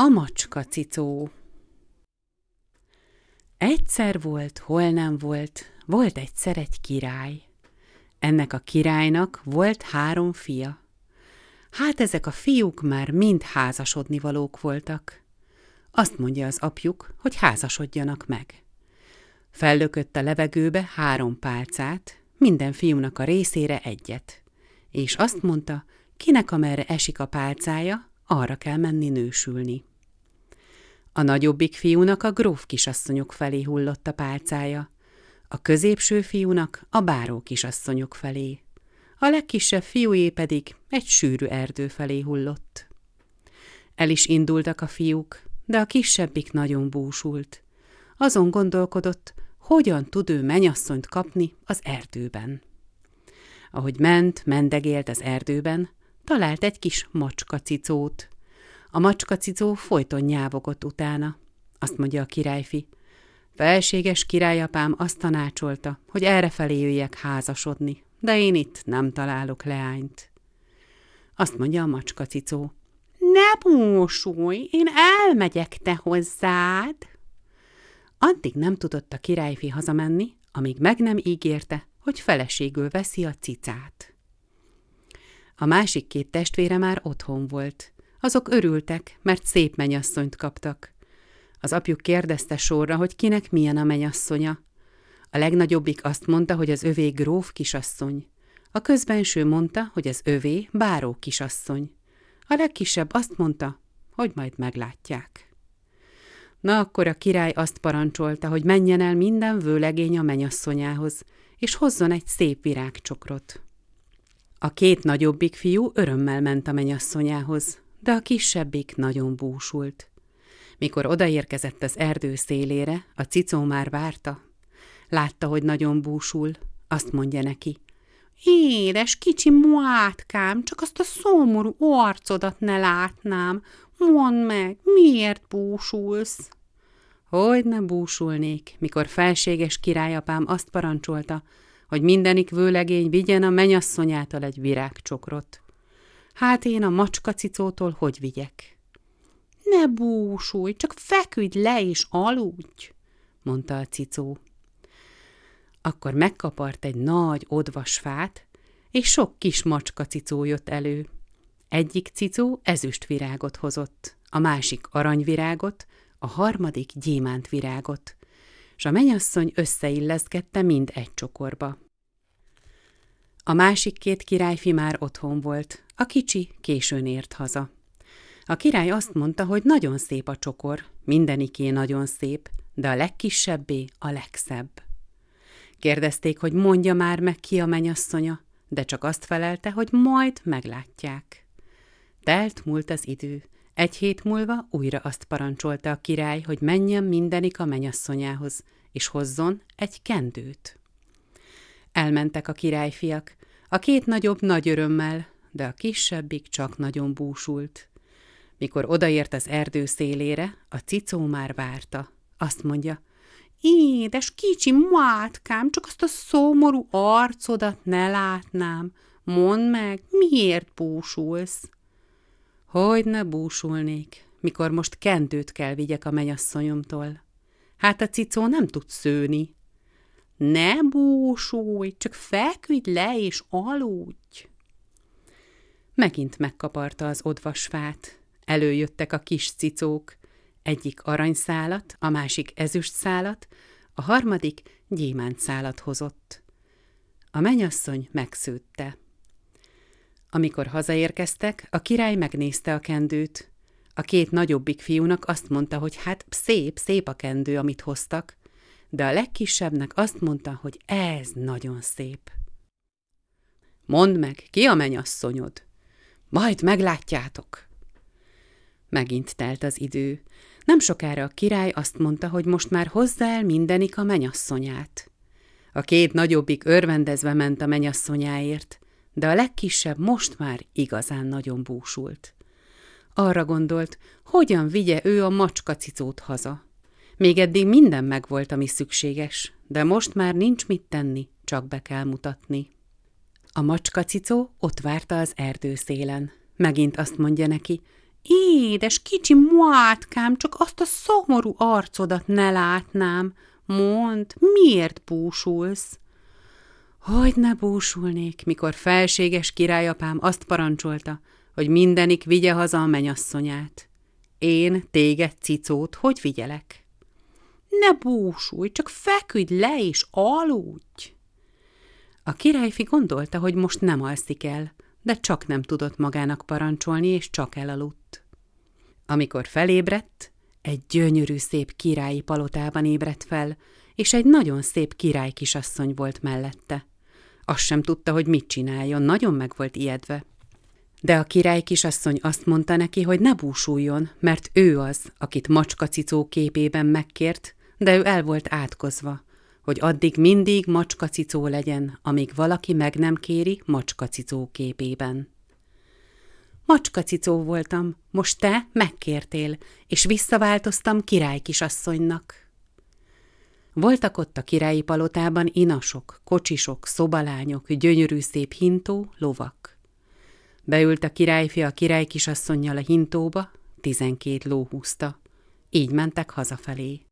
A macska cicó Egyszer volt, hol nem volt, volt egyszer egy király. Ennek a királynak volt három fia. Hát ezek a fiúk már mind házasodni valók voltak. Azt mondja az apjuk, hogy házasodjanak meg. Fellökött a levegőbe három pálcát, minden fiúnak a részére egyet, és azt mondta, kinek amerre esik a pálcája, arra kell menni nősülni. A nagyobbik fiúnak a gróf kisasszonyok felé hullott a pálcája, a középső fiúnak a báró kisasszonyok felé, a legkisebb fiúé pedig egy sűrű erdő felé hullott. El is indultak a fiúk, de a kisebbik nagyon búsult. Azon gondolkodott, hogyan tud ő menyasszonyt kapni az erdőben. Ahogy ment, mendegélt az erdőben, talált egy kis macskacicót. A macskacicó folyton nyávogott utána. Azt mondja a királyfi. Felséges királyapám azt tanácsolta, hogy errefelé jöjjek házasodni, de én itt nem találok leányt. Azt mondja a macskacicó. Ne búsulj, én elmegyek te hozzád. Addig nem tudott a királyfi hazamenni, amíg meg nem ígérte, hogy feleségül veszi a cicát. A másik két testvére már otthon volt. Azok örültek, mert szép menyasszonyt kaptak. Az apjuk kérdezte sorra, hogy kinek milyen a menyasszonya. A legnagyobbik azt mondta, hogy az övé gróf kisasszony. A közbenső mondta, hogy az övé báró kisasszony. A legkisebb azt mondta, hogy majd meglátják. Na akkor a király azt parancsolta, hogy menjen el minden vőlegény a menyasszonyához, és hozzon egy szép virágcsokrot. A két nagyobbik fiú örömmel ment a menyasszonyához, de a kisebbik nagyon búsult. Mikor odaérkezett az erdő szélére, a cicó már várta. Látta, hogy nagyon búsul, azt mondja neki. Édes, kicsi muátkám, csak azt a szomorú arcodat ne látnám. Mondd meg, miért búsulsz? Hogy ne búsulnék, mikor felséges királyapám azt parancsolta, hogy mindenik vőlegény vigyen a menyasszonyától egy virágcsokrot. Hát én a macskacicótól hogy vigyek? Ne búsulj, csak feküdj le és aludj, mondta a cicó. Akkor megkapart egy nagy odvas fát, és sok kis macskacicó jött elő. Egyik cicó ezüstvirágot hozott, a másik aranyvirágot, a harmadik gyémántvirágot, s a menyasszony összeilleszkedte mind egy csokorba. A másik két királyfi már otthon volt, a kicsi későn ért haza. A király azt mondta, hogy nagyon szép a csokor, mindeniké nagyon szép, de a legkisebbé a legszebb. Kérdezték, hogy mondja már meg ki a menyasszonya, de csak azt felelte, hogy majd meglátják. Telt múlt az idő, egy hét múlva újra azt parancsolta a király, hogy menjen mindenik a menyasszonyához, és hozzon egy kendőt. Elmentek a királyfiak, a két nagyobb nagy örömmel, de a kisebbik csak nagyon búsult. Mikor odaért az erdő szélére, a cicó már várta. Azt mondja, édes kicsi mátkám, csak azt a szomorú arcodat ne látnám. Mondd meg, miért búsulsz? Hogy ne búsulnék, mikor most kentőt kell vigyek a menyasszonyomtól. Hát a cicó nem tud szőni. Ne búsulj, csak feküdj le és aludj. Megint megkaparta az odvasfát. Előjöttek a kis cicók. Egyik aranyszálat, a másik ezüst szálat, a harmadik gyémánt szálat hozott. A menyasszony megszőtte. Amikor hazaérkeztek, a király megnézte a kendőt. A két nagyobbik fiúnak azt mondta, hogy hát szép, szép a kendő, amit hoztak, de a legkisebbnek azt mondta, hogy ez nagyon szép. Mondd meg, ki a menyasszonyod? Majd meglátjátok. Megint telt az idő. Nem sokára a király azt mondta, hogy most már hozzá el mindenik a menyasszonyát. A két nagyobbik örvendezve ment a menyasszonyáért, de a legkisebb most már igazán nagyon búsult. Arra gondolt, hogyan vigye ő a macskacicót haza. Még eddig minden megvolt, ami szükséges, de most már nincs mit tenni, csak be kell mutatni. A macskacicó ott várta az erdőszélen. Megint azt mondja neki, Édes, kicsi muátkám, csak azt a szomorú arcodat ne látnám. Mond, miért búsulsz? Hogy ne búsulnék, mikor felséges királyapám azt parancsolta, hogy mindenik vigye haza a menyasszonyát. Én téged, cicót, hogy vigyelek? Ne búsulj, csak feküdj le és aludj! A királyfi gondolta, hogy most nem alszik el, de csak nem tudott magának parancsolni, és csak elaludt. Amikor felébredt, egy gyönyörű szép királyi palotában ébredt fel, és egy nagyon szép király kisasszony volt mellette. Azt sem tudta, hogy mit csináljon, nagyon meg volt ijedve. De a király kisasszony azt mondta neki, hogy ne búsuljon, mert ő az, akit macskacicó képében megkért, de ő el volt átkozva, hogy addig mindig macskacicó legyen, amíg valaki meg nem kéri macskacicó képében. Macskacicó voltam, most te megkértél, és visszaváltoztam király kisasszonynak. Voltak ott a királyi palotában inasok, kocsisok, szobalányok, gyönyörű szép hintó, lovak. Beült a királyfi a király kisasszonynal a hintóba, tizenkét ló húzta. Így mentek hazafelé.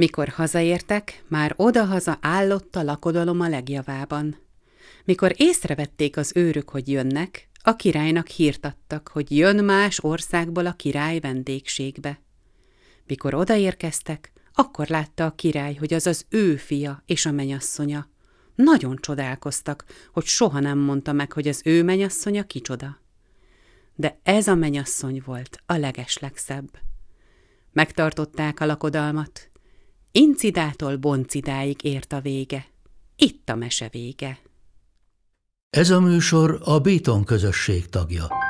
Mikor hazaértek, már odahaza állott a lakodalom a legjavában. Mikor észrevették az őrök, hogy jönnek, a királynak hírt adtak, hogy jön más országból a király vendégségbe. Mikor odaérkeztek, akkor látta a király, hogy az az ő fia és a menyasszonya. Nagyon csodálkoztak, hogy soha nem mondta meg, hogy az ő menyasszonya kicsoda. De ez a menyasszony volt a legeslegszebb. Megtartották a lakodalmat. Incidától boncidáig ért a vége. Itt a mese vége. Ez a műsor a Béton közösség tagja.